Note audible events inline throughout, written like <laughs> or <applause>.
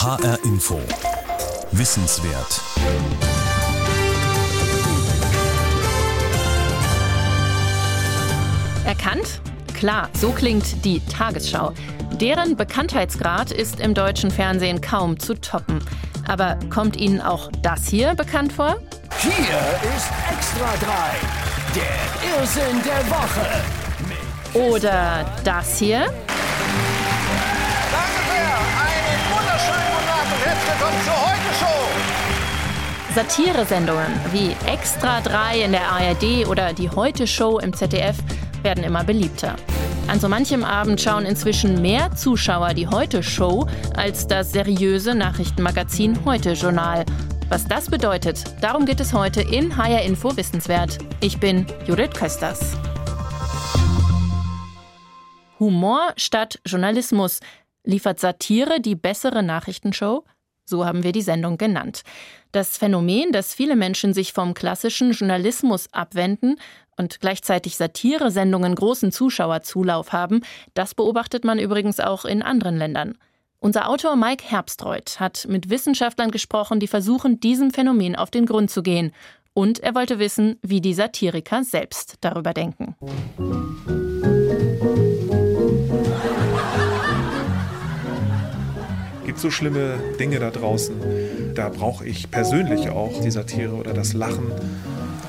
HR Info. Wissenswert. Erkannt? Klar, so klingt die Tagesschau. Deren Bekanntheitsgrad ist im deutschen Fernsehen kaum zu toppen. Aber kommt Ihnen auch das hier bekannt vor? Hier ist Extra 3, der Irrsinn der Woche. Oder das hier? Satiresendungen wie Extra 3 in der ARD oder die Heute-Show im ZDF werden immer beliebter. An so manchem Abend schauen inzwischen mehr Zuschauer die Heute-Show als das seriöse Nachrichtenmagazin Heute-Journal. Was das bedeutet, darum geht es heute in HR Info Wissenswert. Ich bin Judith Kösters. Humor statt Journalismus. Liefert Satire die bessere Nachrichtenshow? So haben wir die Sendung genannt. Das Phänomen, dass viele Menschen sich vom klassischen Journalismus abwenden und gleichzeitig Satiresendungen großen Zuschauerzulauf haben, das beobachtet man übrigens auch in anderen Ländern. Unser Autor Mike Herbstreuth hat mit Wissenschaftlern gesprochen, die versuchen, diesem Phänomen auf den Grund zu gehen. Und er wollte wissen, wie die Satiriker selbst darüber denken. Gibt so schlimme Dinge da draußen. Da brauche ich persönlich auch die Satire oder das Lachen,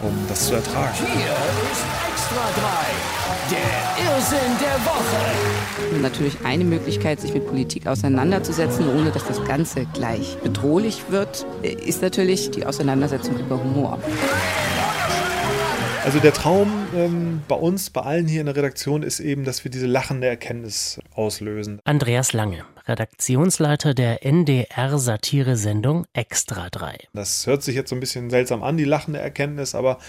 um das zu ertragen. Hier ist Extra 3, der Irrsinn der Woche. Natürlich eine Möglichkeit, sich mit Politik auseinanderzusetzen, ohne dass das Ganze gleich bedrohlich wird, ist natürlich die Auseinandersetzung über Humor. Also der Traum ähm, bei uns, bei allen hier in der Redaktion, ist eben, dass wir diese lachende Erkenntnis auslösen. Andreas Lange, Redaktionsleiter der NDR-Satire-Sendung Extra 3. Das hört sich jetzt so ein bisschen seltsam an, die lachende Erkenntnis, aber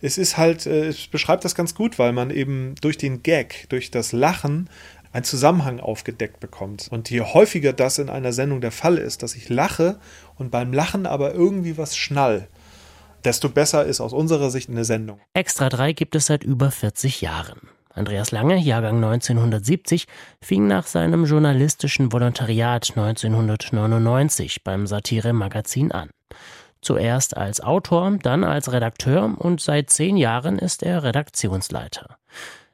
es ist halt, äh, es beschreibt das ganz gut, weil man eben durch den Gag, durch das Lachen einen Zusammenhang aufgedeckt bekommt. Und je häufiger das in einer Sendung der Fall ist, dass ich lache und beim Lachen aber irgendwie was schnall, desto besser ist aus unserer Sicht eine Sendung. Extra 3 gibt es seit über 40 Jahren. Andreas Lange, Jahrgang 1970, fing nach seinem journalistischen Volontariat 1999 beim Satire-Magazin an. Zuerst als Autor, dann als Redakteur und seit zehn Jahren ist er Redaktionsleiter.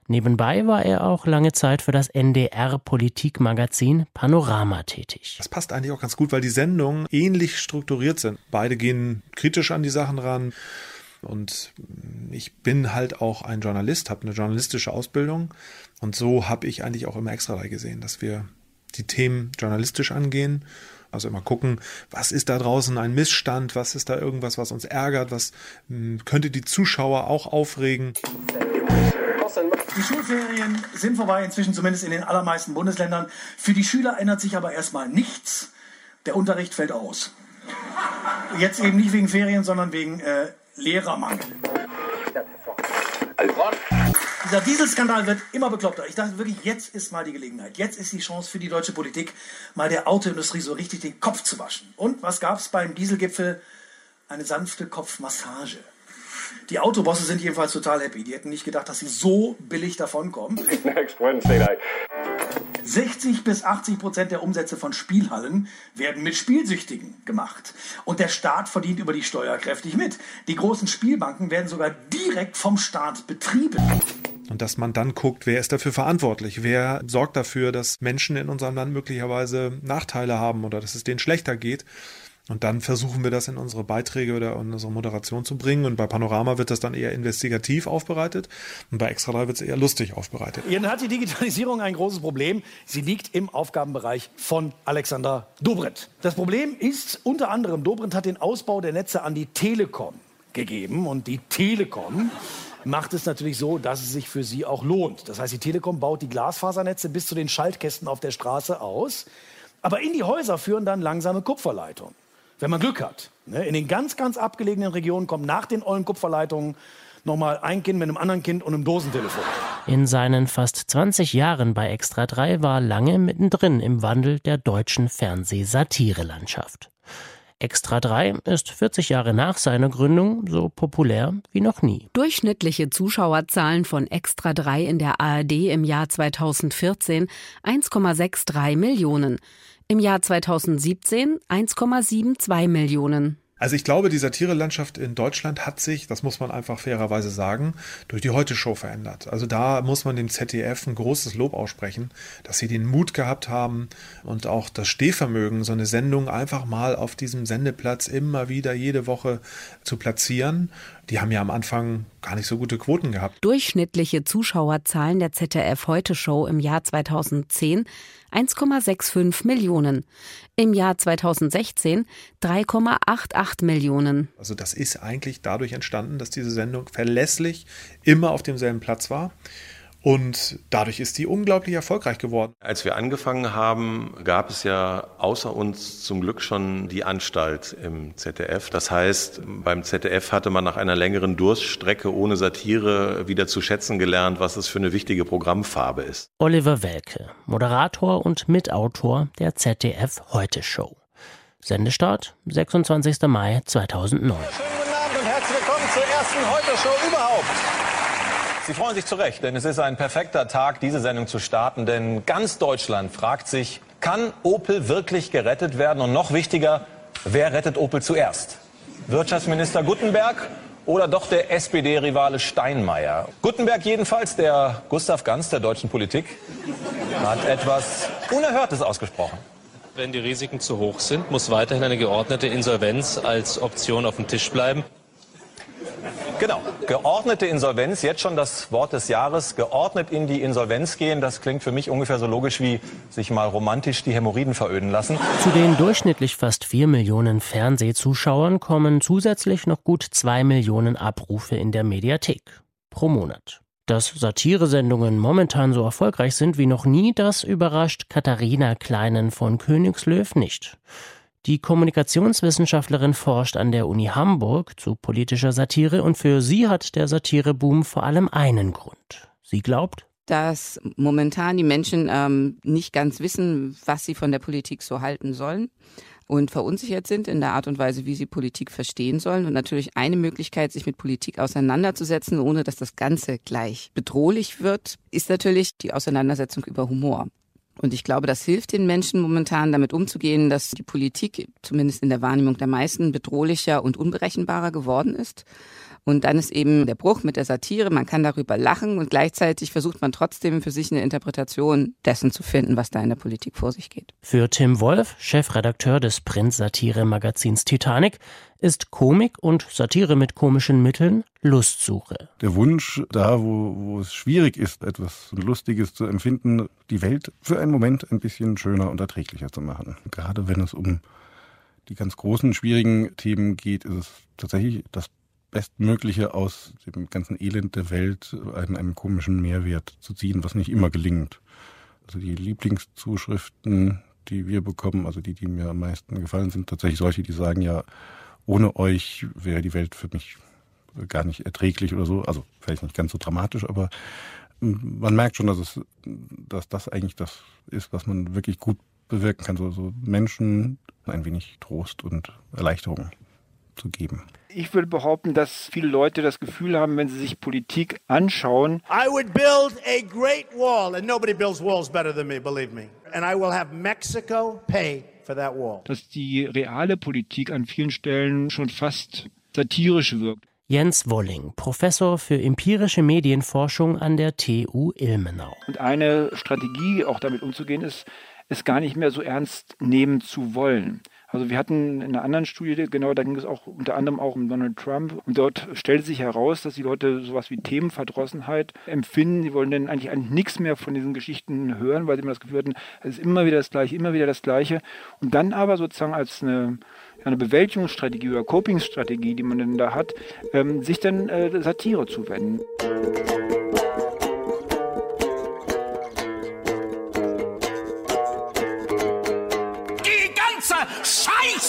Nebenbei war er auch lange Zeit für das NDR-Politikmagazin Panorama tätig. Das passt eigentlich auch ganz gut, weil die Sendungen ähnlich strukturiert sind. Beide gehen kritisch an die Sachen ran. Und ich bin halt auch ein Journalist, habe eine journalistische Ausbildung. Und so habe ich eigentlich auch immer extra gesehen, dass wir die Themen journalistisch angehen. Also immer gucken, was ist da draußen ein Missstand, was ist da irgendwas, was uns ärgert, was hm, könnte die Zuschauer auch aufregen. Die Schulferien sind vorbei, inzwischen zumindest in den allermeisten Bundesländern. Für die Schüler ändert sich aber erstmal nichts. Der Unterricht fällt aus. Jetzt eben nicht wegen Ferien, sondern wegen äh, Lehrermangel. Dieser Dieselskandal wird immer bekloppter. Ich dachte wirklich, jetzt ist mal die Gelegenheit. Jetzt ist die Chance für die deutsche Politik, mal der Autoindustrie so richtig den Kopf zu waschen. Und was gab es beim Dieselgipfel? Eine sanfte Kopfmassage. Die Autobosse sind jedenfalls total happy. Die hätten nicht gedacht, dass sie so billig davonkommen. <laughs> 60 bis 80 Prozent der Umsätze von Spielhallen werden mit Spielsüchtigen gemacht. Und der Staat verdient über die Steuer kräftig mit. Die großen Spielbanken werden sogar direkt vom Staat betrieben. Und dass man dann guckt, wer ist dafür verantwortlich? Wer sorgt dafür, dass Menschen in unserem Land möglicherweise Nachteile haben oder dass es denen schlechter geht? Und dann versuchen wir das in unsere Beiträge oder in unsere Moderation zu bringen. Und bei Panorama wird das dann eher investigativ aufbereitet. Und bei Extra 3 wird es eher lustig aufbereitet. Jetzt hat die Digitalisierung ein großes Problem. Sie liegt im Aufgabenbereich von Alexander Dobrindt. Das Problem ist unter anderem, Dobrindt hat den Ausbau der Netze an die Telekom gegeben. Und die Telekom macht es natürlich so, dass es sich für sie auch lohnt. Das heißt, die Telekom baut die Glasfasernetze bis zu den Schaltkästen auf der Straße aus. Aber in die Häuser führen dann langsame Kupferleitungen wenn man Glück hat. Ne? In den ganz, ganz abgelegenen Regionen kommt nach den ollen Kupferleitungen nochmal ein Kind mit einem anderen Kind und einem Dosentelefon. In seinen fast 20 Jahren bei Extra 3 war lange mittendrin im Wandel der deutschen Fernsehsatirelandschaft. Extra 3 ist 40 Jahre nach seiner Gründung so populär wie noch nie. Durchschnittliche Zuschauerzahlen von Extra 3 in der ARD im Jahr 2014 1,63 Millionen. Im Jahr 2017 1,72 Millionen. Also ich glaube, die Satirelandschaft in Deutschland hat sich, das muss man einfach fairerweise sagen, durch die Heute-Show verändert. Also da muss man dem ZDF ein großes Lob aussprechen, dass sie den Mut gehabt haben und auch das Stehvermögen, so eine Sendung einfach mal auf diesem Sendeplatz immer wieder jede Woche zu platzieren. Die haben ja am Anfang gar nicht so gute Quoten gehabt. Durchschnittliche Zuschauerzahlen der ZDF Heute Show im Jahr 2010 1,65 Millionen. Im Jahr 2016 3,88 Millionen. Also das ist eigentlich dadurch entstanden, dass diese Sendung verlässlich immer auf demselben Platz war. Und dadurch ist die unglaublich erfolgreich geworden. Als wir angefangen haben, gab es ja außer uns zum Glück schon die Anstalt im ZDF. Das heißt, beim ZDF hatte man nach einer längeren Durststrecke ohne Satire wieder zu schätzen gelernt, was es für eine wichtige Programmfarbe ist. Oliver Welke, Moderator und Mitautor der ZDF Heute Show. Sendestart 26. Mai 2009. Schönen guten Abend und herzlich willkommen zur ersten Heute Show überhaupt. Sie freuen sich zu Recht, denn es ist ein perfekter Tag, diese Sendung zu starten. Denn ganz Deutschland fragt sich, kann Opel wirklich gerettet werden? Und noch wichtiger, wer rettet Opel zuerst? Wirtschaftsminister Guttenberg oder doch der SPD-Rivale Steinmeier? Guttenberg jedenfalls, der Gustav Ganz der deutschen Politik, hat etwas Unerhörtes ausgesprochen. Wenn die Risiken zu hoch sind, muss weiterhin eine geordnete Insolvenz als Option auf dem Tisch bleiben. Genau, geordnete Insolvenz, jetzt schon das Wort des Jahres, geordnet in die Insolvenz gehen, das klingt für mich ungefähr so logisch wie sich mal romantisch die Hämorrhoiden veröden lassen. Zu den durchschnittlich fast vier Millionen Fernsehzuschauern kommen zusätzlich noch gut zwei Millionen Abrufe in der Mediathek pro Monat. Dass Satiresendungen momentan so erfolgreich sind wie noch nie, das überrascht Katharina Kleinen von Königslöw nicht. Die Kommunikationswissenschaftlerin forscht an der Uni Hamburg zu politischer Satire und für sie hat der Satireboom vor allem einen Grund. Sie glaubt, dass momentan die Menschen ähm, nicht ganz wissen, was sie von der Politik so halten sollen und verunsichert sind in der Art und Weise, wie sie Politik verstehen sollen. Und natürlich eine Möglichkeit, sich mit Politik auseinanderzusetzen, ohne dass das Ganze gleich bedrohlich wird, ist natürlich die Auseinandersetzung über Humor. Und ich glaube, das hilft den Menschen momentan damit umzugehen, dass die Politik, zumindest in der Wahrnehmung der meisten, bedrohlicher und unberechenbarer geworden ist. Und dann ist eben der Bruch mit der Satire, man kann darüber lachen und gleichzeitig versucht man trotzdem für sich eine Interpretation dessen zu finden, was da in der Politik vor sich geht. Für Tim Wolf, Chefredakteur des Print-Satire-Magazins Titanic, ist Komik und Satire mit komischen Mitteln Lustsuche. Der Wunsch, da wo, wo es schwierig ist, etwas Lustiges zu empfinden, die Welt für einen Moment ein bisschen schöner und erträglicher zu machen. Gerade wenn es um die ganz großen, schwierigen Themen geht, ist es tatsächlich das Bestmögliche aus dem ganzen Elend der Welt einen, einen komischen Mehrwert zu ziehen, was nicht immer gelingt. Also die Lieblingszuschriften, die wir bekommen, also die, die mir am meisten gefallen sind, tatsächlich solche, die sagen, ja, ohne euch wäre die Welt für mich gar nicht erträglich oder so. Also vielleicht nicht ganz so dramatisch, aber man merkt schon, dass es, dass das eigentlich das ist, was man wirklich gut bewirken kann. So, so Menschen ein wenig Trost und Erleichterung zu geben. Ich würde behaupten, dass viele Leute das Gefühl haben, wenn sie sich Politik anschauen, I would build a great wall and nobody builds walls better than me, believe me. And I will have Mexico pay for that wall. Dass die reale Politik an vielen Stellen schon fast satirisch wirkt. Jens Wolling, Professor für empirische Medienforschung an der TU Ilmenau. Und eine Strategie, auch damit umzugehen, ist, es gar nicht mehr so ernst nehmen zu wollen. Also wir hatten in einer anderen Studie, genau, da ging es auch unter anderem auch um Donald Trump. Und dort stellte sich heraus, dass die Leute sowas wie Themenverdrossenheit empfinden. Sie wollen dann eigentlich, eigentlich nichts mehr von diesen Geschichten hören, weil sie immer das Gefühl hatten, es ist immer wieder das Gleiche, immer wieder das Gleiche. Und dann aber sozusagen als eine eine Bewältigungsstrategie oder Coping-Strategie, die man dann da hat, ähm, sich dann äh, Satire zuwenden.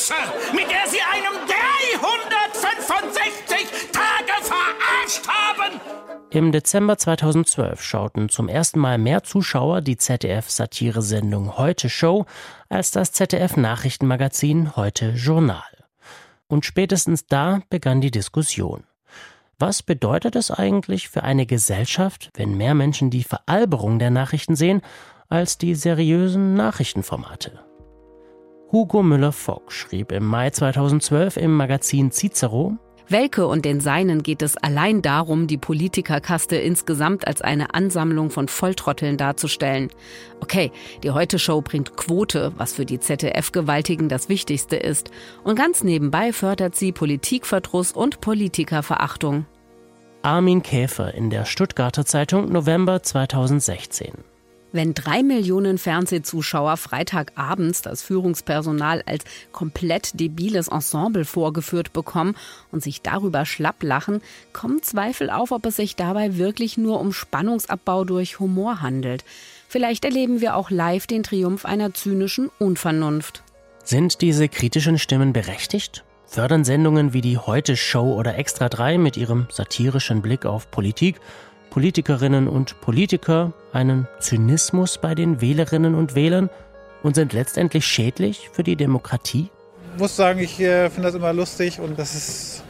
Scheiße, mit der Sie einem 365 Tage verarscht haben! Im Dezember 2012 schauten zum ersten Mal mehr Zuschauer die ZDF-Satiresendung Heute Show als das ZDF-Nachrichtenmagazin Heute Journal. Und spätestens da begann die Diskussion. Was bedeutet es eigentlich für eine Gesellschaft, wenn mehr Menschen die Veralberung der Nachrichten sehen als die seriösen Nachrichtenformate? Hugo Müller-Fock schrieb im Mai 2012 im Magazin Cicero, Welke und den Seinen geht es allein darum, die Politikerkaste insgesamt als eine Ansammlung von Volltrotteln darzustellen. Okay, die Heute-Show bringt Quote, was für die ZDF-Gewaltigen das Wichtigste ist. Und ganz nebenbei fördert sie Politikverdruss und Politikerverachtung. Armin Käfer in der Stuttgarter Zeitung November 2016. Wenn drei Millionen Fernsehzuschauer Freitagabends das Führungspersonal als komplett debiles Ensemble vorgeführt bekommen und sich darüber schlapp lachen, kommen Zweifel auf, ob es sich dabei wirklich nur um Spannungsabbau durch Humor handelt. Vielleicht erleben wir auch live den Triumph einer zynischen Unvernunft. Sind diese kritischen Stimmen berechtigt? Fördern Sendungen wie die Heute Show oder Extra 3 mit ihrem satirischen Blick auf Politik Politikerinnen und Politiker einen Zynismus bei den Wählerinnen und Wählern und sind letztendlich schädlich für die Demokratie? Ich muss sagen, ich äh, finde das immer lustig und das ist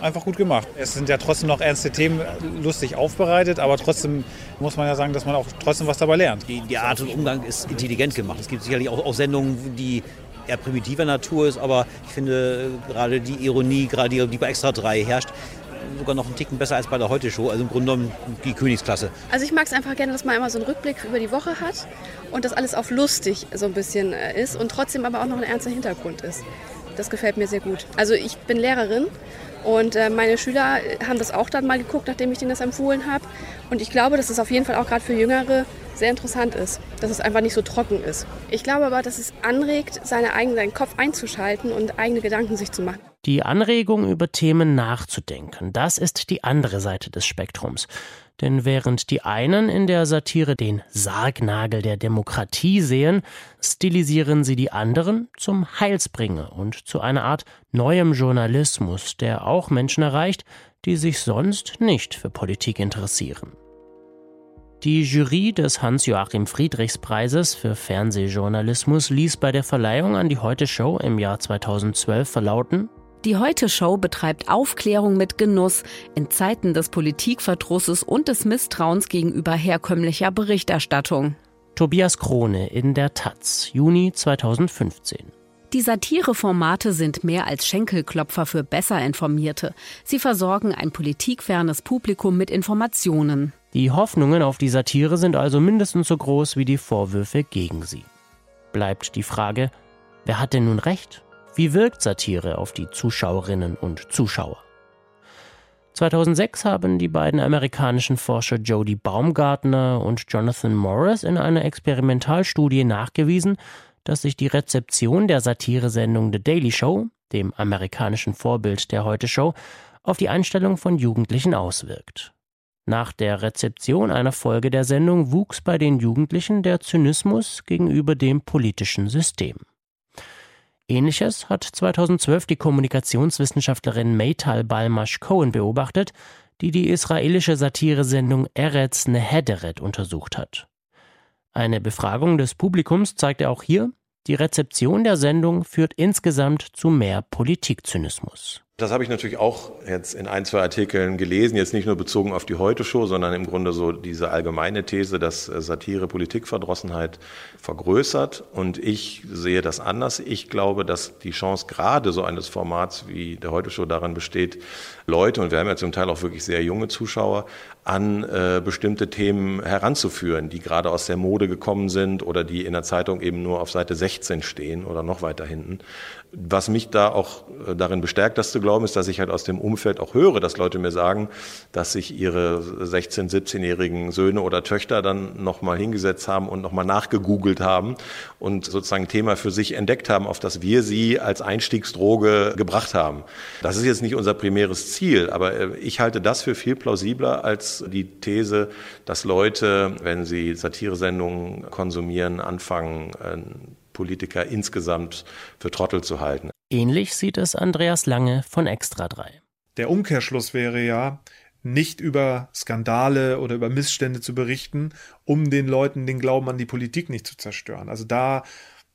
einfach gut gemacht. Es sind ja trotzdem noch ernste Themen lustig aufbereitet, aber trotzdem muss man ja sagen, dass man auch trotzdem was dabei lernt. Die, die Art und Umgang ist intelligent gemacht. Es gibt sicherlich auch, auch Sendungen, die eher primitiver Natur ist, aber ich finde äh, gerade die Ironie, gerade die, die bei Extra 3 herrscht, sogar noch einen Ticken besser als bei der Heute-Show. Also im Grunde genommen die Königsklasse. Also ich mag es einfach gerne, dass man immer so einen Rückblick über die Woche hat und das alles auf lustig so ein bisschen äh, ist und trotzdem aber auch noch ein ernster Hintergrund ist. Das gefällt mir sehr gut. Also ich bin Lehrerin und äh, meine Schüler haben das auch dann mal geguckt, nachdem ich denen das empfohlen habe. Und ich glaube, dass es auf jeden Fall auch gerade für Jüngere sehr interessant ist, dass es einfach nicht so trocken ist. Ich glaube aber, dass es anregt, seine eigenen, seinen Kopf einzuschalten und eigene Gedanken sich zu machen. Die Anregung, über Themen nachzudenken, das ist die andere Seite des Spektrums. Denn während die einen in der Satire den Sargnagel der Demokratie sehen, stilisieren sie die anderen zum Heilsbringer und zu einer Art neuem Journalismus, der auch Menschen erreicht, die sich sonst nicht für Politik interessieren. Die Jury des Hans-Joachim Friedrichs Preises für Fernsehjournalismus ließ bei der Verleihung an die Heute Show im Jahr 2012 verlauten, die Heute-Show betreibt Aufklärung mit Genuss in Zeiten des Politikverdrusses und des Misstrauens gegenüber herkömmlicher Berichterstattung. Tobias Krone in der Taz, Juni 2015. Die Satireformate sind mehr als Schenkelklopfer für besser Informierte. Sie versorgen ein politikfernes Publikum mit Informationen. Die Hoffnungen auf die Satire sind also mindestens so groß wie die Vorwürfe gegen sie. Bleibt die Frage, wer hat denn nun recht? Wie wirkt Satire auf die Zuschauerinnen und Zuschauer? 2006 haben die beiden amerikanischen Forscher Jody Baumgartner und Jonathan Morris in einer Experimentalstudie nachgewiesen, dass sich die Rezeption der Satiresendung The Daily Show, dem amerikanischen Vorbild der Heute Show, auf die Einstellung von Jugendlichen auswirkt. Nach der Rezeption einer Folge der Sendung wuchs bei den Jugendlichen der Zynismus gegenüber dem politischen System. Ähnliches hat 2012 die Kommunikationswissenschaftlerin Meital Balmash Cohen beobachtet, die die israelische Satiresendung Eretz Nehederet untersucht hat. Eine Befragung des Publikums zeigte auch hier, die Rezeption der Sendung führt insgesamt zu mehr Politikzynismus. Das habe ich natürlich auch jetzt in ein, zwei Artikeln gelesen, jetzt nicht nur bezogen auf die Heute-Show, sondern im Grunde so diese allgemeine These, dass äh, Satire Politikverdrossenheit vergrößert. Und ich sehe das anders. Ich glaube, dass die Chance gerade so eines Formats wie der Heute-Show daran besteht, Leute, und wir haben ja zum Teil auch wirklich sehr junge Zuschauer, an äh, bestimmte Themen heranzuführen, die gerade aus der Mode gekommen sind oder die in der Zeitung eben nur auf Seite 16 stehen oder noch weiter hinten. Was mich da auch äh, darin bestärkt, das zu glauben, ist, dass ich halt aus dem Umfeld auch höre, dass Leute mir sagen, dass sich ihre 16-, 17-jährigen Söhne oder Töchter dann nochmal hingesetzt haben und nochmal nachgegoogelt haben und sozusagen ein Thema für sich entdeckt haben, auf das wir sie als Einstiegsdroge gebracht haben. Das ist jetzt nicht unser primäres Ziel, aber äh, ich halte das für viel plausibler als die These, dass Leute, wenn sie Satiresendungen konsumieren, anfangen, Politiker insgesamt für Trottel zu halten. Ähnlich sieht es Andreas Lange von Extra 3. Der Umkehrschluss wäre ja, nicht über Skandale oder über Missstände zu berichten, um den Leuten den Glauben an die Politik nicht zu zerstören. Also da,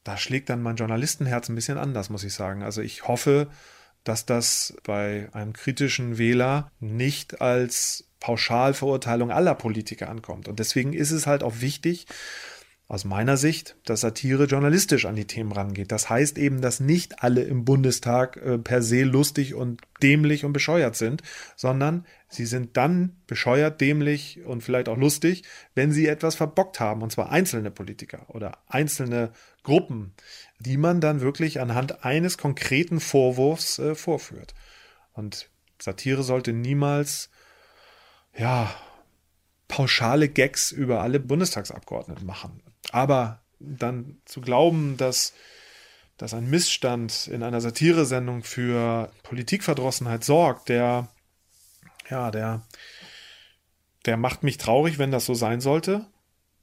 da schlägt dann mein Journalistenherz ein bisschen anders, muss ich sagen. Also ich hoffe, dass das bei einem kritischen Wähler nicht als Pauschalverurteilung aller Politiker ankommt. Und deswegen ist es halt auch wichtig, aus meiner Sicht, dass Satire journalistisch an die Themen rangeht. Das heißt eben, dass nicht alle im Bundestag äh, per se lustig und dämlich und bescheuert sind, sondern sie sind dann bescheuert, dämlich und vielleicht auch lustig, wenn sie etwas verbockt haben, und zwar einzelne Politiker oder einzelne Gruppen, die man dann wirklich anhand eines konkreten Vorwurfs äh, vorführt. Und Satire sollte niemals, ja, pauschale Gags über alle Bundestagsabgeordneten machen. Aber dann zu glauben, dass, dass ein Missstand in einer Satiresendung für Politikverdrossenheit sorgt, der, ja, der, der macht mich traurig, wenn das so sein sollte.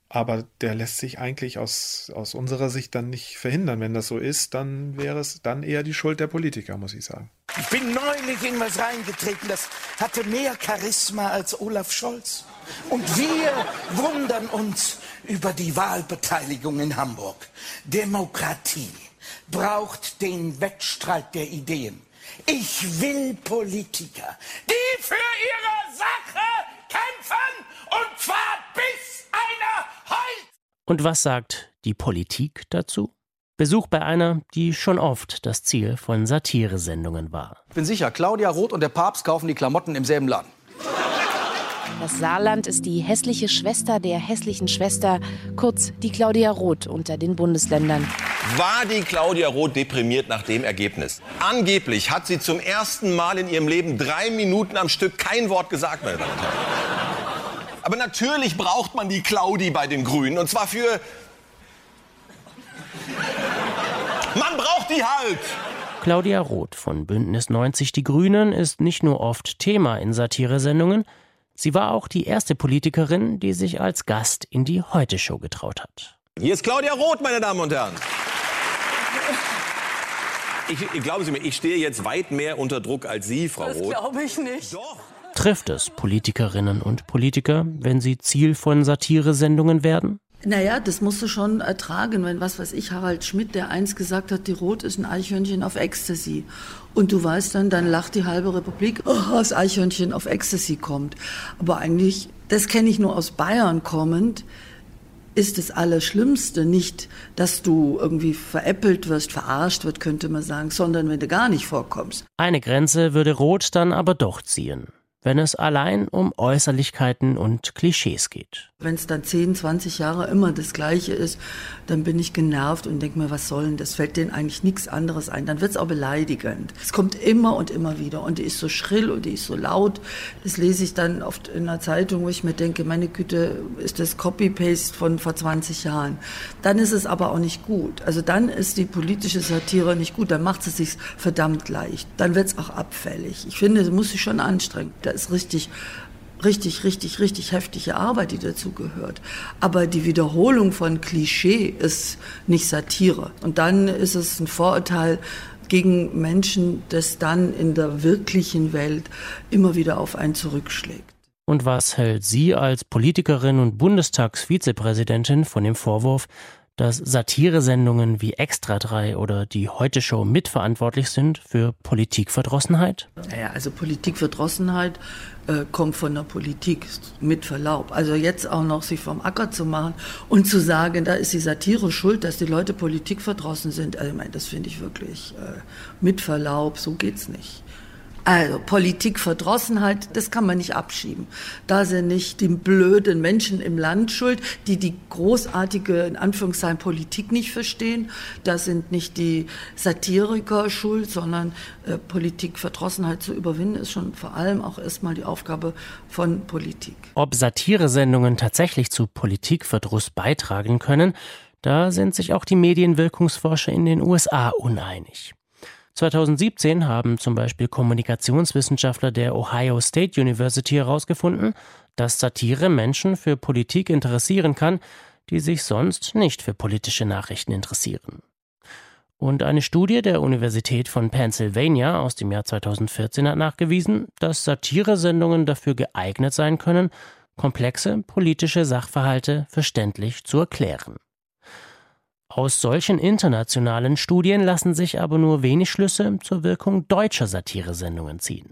Aber der lässt sich eigentlich aus, aus unserer Sicht dann nicht verhindern. Wenn das so ist, dann wäre es dann eher die Schuld der Politiker, muss ich sagen. Ich bin neulich in was reingetreten, das hatte mehr Charisma als Olaf Scholz. Und wir wundern uns über die Wahlbeteiligung in Hamburg. Demokratie braucht den Wettstreit der Ideen. Ich will Politiker, die für ihre Sache kämpfen und zwar bis einer heult. Und was sagt die Politik dazu? Besuch bei einer, die schon oft das Ziel von Satiresendungen war. Ich bin sicher, Claudia Roth und der Papst kaufen die Klamotten im selben Laden. Das Saarland ist die hässliche Schwester der hässlichen Schwester, kurz die Claudia Roth unter den Bundesländern. War die Claudia Roth deprimiert nach dem Ergebnis? Angeblich hat sie zum ersten Mal in ihrem Leben drei Minuten am Stück kein Wort gesagt, meine Damen und Herren. Aber natürlich braucht man die Claudi bei den Grünen. Und zwar für. Man braucht die halt! Claudia Roth von Bündnis 90 Die Grünen ist nicht nur oft Thema in Satiresendungen, Sie war auch die erste Politikerin, die sich als Gast in die Heute-Show getraut hat. Hier ist Claudia Roth, meine Damen und Herren. Ich, glauben Sie mir, ich stehe jetzt weit mehr unter Druck als Sie, Frau das Roth. Das glaube ich nicht. Doch. Trifft es Politikerinnen und Politiker, wenn sie Ziel von Satiresendungen werden? Naja, das musst du schon ertragen, wenn, was weiß ich, Harald Schmidt, der eins gesagt hat, die Rot ist ein Eichhörnchen auf Ecstasy. Und du weißt dann, dann lacht die halbe Republik, oh, das Eichhörnchen auf Ecstasy kommt. Aber eigentlich, das kenne ich nur aus Bayern kommend, ist das Allerschlimmste nicht, dass du irgendwie veräppelt wirst, verarscht wird, könnte man sagen, sondern wenn du gar nicht vorkommst. Eine Grenze würde Rot dann aber doch ziehen wenn es allein um Äußerlichkeiten und Klischees geht. Wenn es dann 10, 20 Jahre immer das Gleiche ist, dann bin ich genervt und denke mir, was soll denn das? Fällt denen eigentlich nichts anderes ein. Dann wird es auch beleidigend. Es kommt immer und immer wieder und die ist so schrill und die ist so laut. Das lese ich dann oft in einer Zeitung, wo ich mir denke, meine Güte, ist das Copy-Paste von vor 20 Jahren. Dann ist es aber auch nicht gut. Also dann ist die politische Satire nicht gut. Dann macht sie sich verdammt leicht. Dann wird es auch abfällig. Ich finde, das muss sich schon anstrengen ist richtig, richtig, richtig, richtig heftige Arbeit, die dazu gehört. Aber die Wiederholung von Klischee ist nicht Satire. Und dann ist es ein Vorurteil gegen Menschen, das dann in der wirklichen Welt immer wieder auf einen zurückschlägt. Und was hält sie als Politikerin und Bundestagsvizepräsidentin von dem Vorwurf, dass Satiresendungen wie Extra 3 oder die Heute Show mitverantwortlich sind für Politikverdrossenheit? Naja, also Politikverdrossenheit äh, kommt von der Politik, mit Verlaub. Also jetzt auch noch sich vom Acker zu machen und zu sagen, da ist die Satire schuld, dass die Leute politikverdrossen sind. Also ich meine, das finde ich wirklich äh, mit Verlaub, so geht's nicht. Also Politikverdrossenheit, das kann man nicht abschieben. Da sind nicht die blöden Menschen im Land schuld, die die großartige, in Anführungszeichen, Politik nicht verstehen. Da sind nicht die Satiriker schuld, sondern äh, Politikverdrossenheit zu überwinden, ist schon vor allem auch erstmal die Aufgabe von Politik. Ob Satiresendungen tatsächlich zu Politikverdruss beitragen können, da sind sich auch die Medienwirkungsforscher in den USA uneinig. 2017 haben zum Beispiel Kommunikationswissenschaftler der Ohio State University herausgefunden, dass Satire Menschen für Politik interessieren kann, die sich sonst nicht für politische Nachrichten interessieren. Und eine Studie der Universität von Pennsylvania aus dem Jahr 2014 hat nachgewiesen, dass Satiresendungen dafür geeignet sein können, komplexe politische Sachverhalte verständlich zu erklären. Aus solchen internationalen Studien lassen sich aber nur wenig Schlüsse zur Wirkung deutscher Satiresendungen ziehen.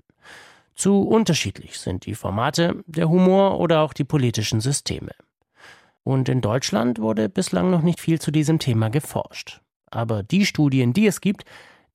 Zu unterschiedlich sind die Formate, der Humor oder auch die politischen Systeme. Und in Deutschland wurde bislang noch nicht viel zu diesem Thema geforscht. Aber die Studien, die es gibt,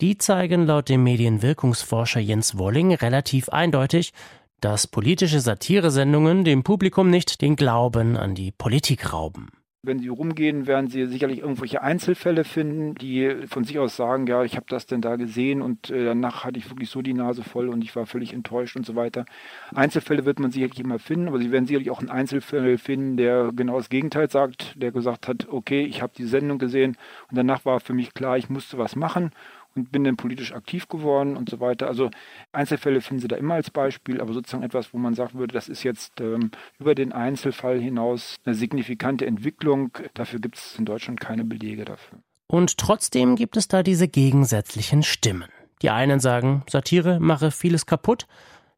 die zeigen laut dem Medienwirkungsforscher Jens Wolling relativ eindeutig, dass politische Satiresendungen dem Publikum nicht den Glauben an die Politik rauben. Wenn Sie rumgehen, werden Sie sicherlich irgendwelche Einzelfälle finden, die von sich aus sagen, ja, ich habe das denn da gesehen und äh, danach hatte ich wirklich so die Nase voll und ich war völlig enttäuscht und so weiter. Einzelfälle wird man sicherlich immer finden, aber Sie werden sicherlich auch einen Einzelfall finden, der genau das Gegenteil sagt, der gesagt hat, okay, ich habe die Sendung gesehen und danach war für mich klar, ich musste was machen und bin dann politisch aktiv geworden und so weiter. Also Einzelfälle finden Sie da immer als Beispiel, aber sozusagen etwas, wo man sagen würde, das ist jetzt ähm, über den Einzelfall hinaus eine signifikante Entwicklung. Dafür gibt es in Deutschland keine Belege dafür. Und trotzdem gibt es da diese gegensätzlichen Stimmen. Die einen sagen, Satire mache vieles kaputt,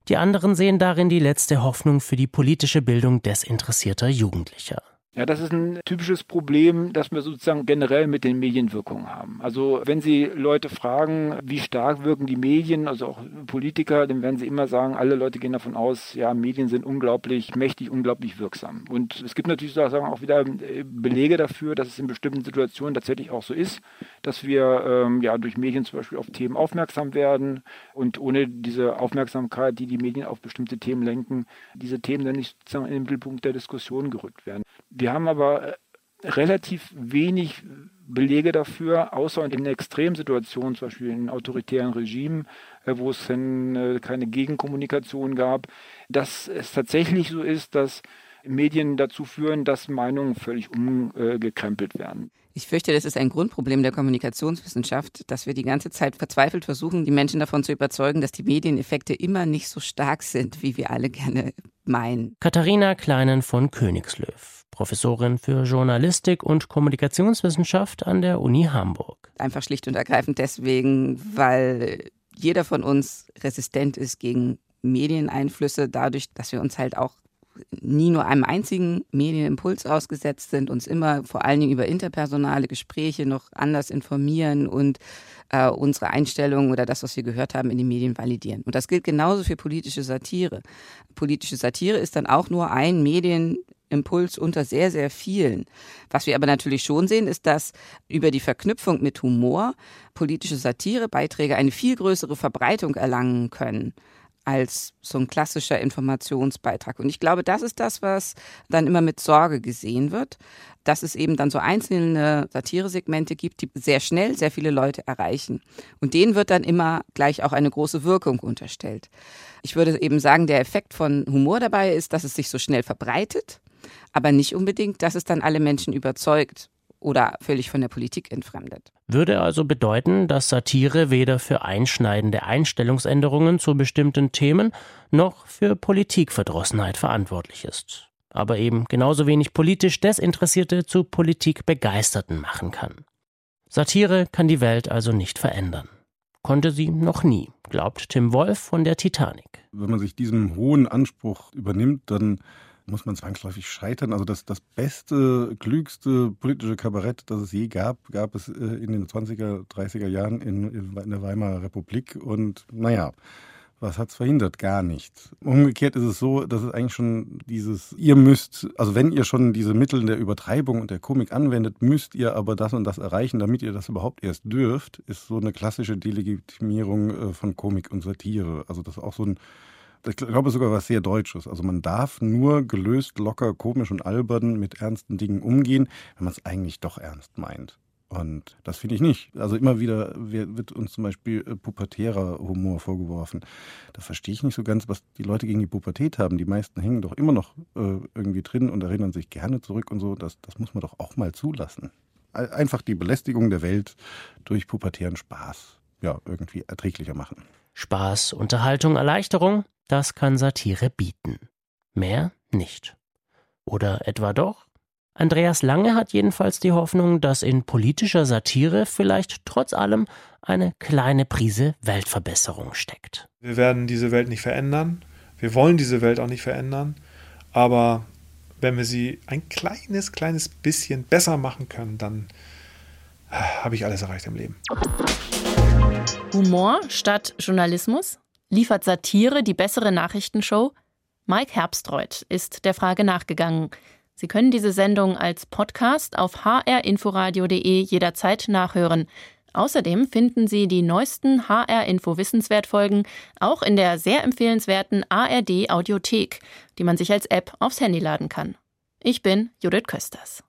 die anderen sehen darin die letzte Hoffnung für die politische Bildung desinteressierter Jugendlicher. Ja, das ist ein typisches Problem, das wir sozusagen generell mit den Medienwirkungen haben. Also wenn Sie Leute fragen, wie stark wirken die Medien, also auch Politiker, dann werden sie immer sagen, alle Leute gehen davon aus, ja, Medien sind unglaublich mächtig, unglaublich wirksam. Und es gibt natürlich sozusagen auch wieder äh, Belege dafür, dass es in bestimmten Situationen tatsächlich auch so ist, dass wir ähm, ja durch Medien zum Beispiel auf Themen aufmerksam werden und ohne diese Aufmerksamkeit, die die Medien auf bestimmte Themen lenken, diese Themen dann nicht sozusagen in den Mittelpunkt der Diskussion gerückt werden. Wir haben aber äh, relativ wenig Belege dafür, außer in Extremsituationen, zum Beispiel in autoritären Regimen, äh, wo es äh, keine Gegenkommunikation gab, dass es tatsächlich so ist, dass Medien dazu führen, dass Meinungen völlig umgekrempelt werden. Ich fürchte, das ist ein Grundproblem der Kommunikationswissenschaft, dass wir die ganze Zeit verzweifelt versuchen, die Menschen davon zu überzeugen, dass die Medieneffekte immer nicht so stark sind, wie wir alle gerne meinen. Katharina Kleinen von Königslöw, Professorin für Journalistik und Kommunikationswissenschaft an der Uni Hamburg. Einfach schlicht und ergreifend deswegen, weil jeder von uns resistent ist gegen Medieneinflüsse, dadurch, dass wir uns halt auch nie nur einem einzigen Medienimpuls ausgesetzt sind, uns immer vor allen Dingen über interpersonale Gespräche noch anders informieren und äh, unsere Einstellungen oder das, was wir gehört haben, in den Medien validieren. Und das gilt genauso für politische Satire. Politische Satire ist dann auch nur ein Medienimpuls unter sehr, sehr vielen. Was wir aber natürlich schon sehen, ist, dass über die Verknüpfung mit Humor politische Satirebeiträge eine viel größere Verbreitung erlangen können als so ein klassischer Informationsbeitrag. Und ich glaube, das ist das, was dann immer mit Sorge gesehen wird, dass es eben dann so einzelne Satiresegmente gibt, die sehr schnell sehr viele Leute erreichen. Und denen wird dann immer gleich auch eine große Wirkung unterstellt. Ich würde eben sagen, der Effekt von Humor dabei ist, dass es sich so schnell verbreitet, aber nicht unbedingt, dass es dann alle Menschen überzeugt oder völlig von der Politik entfremdet. Würde also bedeuten, dass Satire weder für einschneidende Einstellungsänderungen zu bestimmten Themen noch für Politikverdrossenheit verantwortlich ist. Aber eben genauso wenig politisch Desinteressierte zu Politik Begeisterten machen kann. Satire kann die Welt also nicht verändern. Konnte sie noch nie, glaubt Tim Wolf von der Titanic. Wenn man sich diesem hohen Anspruch übernimmt, dann muss man zwangsläufig scheitern. Also das, das beste, klügste politische Kabarett, das es je gab, gab es äh, in den 20er, 30er Jahren in, in der Weimarer Republik. Und naja, was hat es verhindert? Gar nichts. Umgekehrt ist es so, dass es eigentlich schon dieses, ihr müsst, also wenn ihr schon diese Mittel der Übertreibung und der Komik anwendet, müsst ihr aber das und das erreichen, damit ihr das überhaupt erst dürft, ist so eine klassische Delegitimierung äh, von Komik und Satire. Also das ist auch so ein ich glaube sogar was sehr Deutsches. Also man darf nur gelöst, locker, komisch und albern mit ernsten Dingen umgehen, wenn man es eigentlich doch ernst meint. Und das finde ich nicht. Also immer wieder wird uns zum Beispiel äh, pubertärer Humor vorgeworfen. Da verstehe ich nicht so ganz, was die Leute gegen die Pubertät haben. Die meisten hängen doch immer noch äh, irgendwie drin und erinnern sich gerne zurück und so. Das, das muss man doch auch mal zulassen. Einfach die Belästigung der Welt durch pubertären Spaß ja, irgendwie erträglicher machen. Spaß, Unterhaltung, Erleichterung, das kann Satire bieten. Mehr nicht. Oder etwa doch? Andreas Lange hat jedenfalls die Hoffnung, dass in politischer Satire vielleicht trotz allem eine kleine Prise Weltverbesserung steckt. Wir werden diese Welt nicht verändern. Wir wollen diese Welt auch nicht verändern. Aber wenn wir sie ein kleines, kleines bisschen besser machen können, dann äh, habe ich alles erreicht im Leben. Humor statt Journalismus? Liefert Satire die bessere Nachrichtenshow? Mike Herbstreuth ist der Frage nachgegangen. Sie können diese Sendung als Podcast auf hrinforadio.de jederzeit nachhören. Außerdem finden Sie die neuesten HR Info Wissenswertfolgen auch in der sehr empfehlenswerten ARD Audiothek, die man sich als App aufs Handy laden kann. Ich bin Judith Kösters.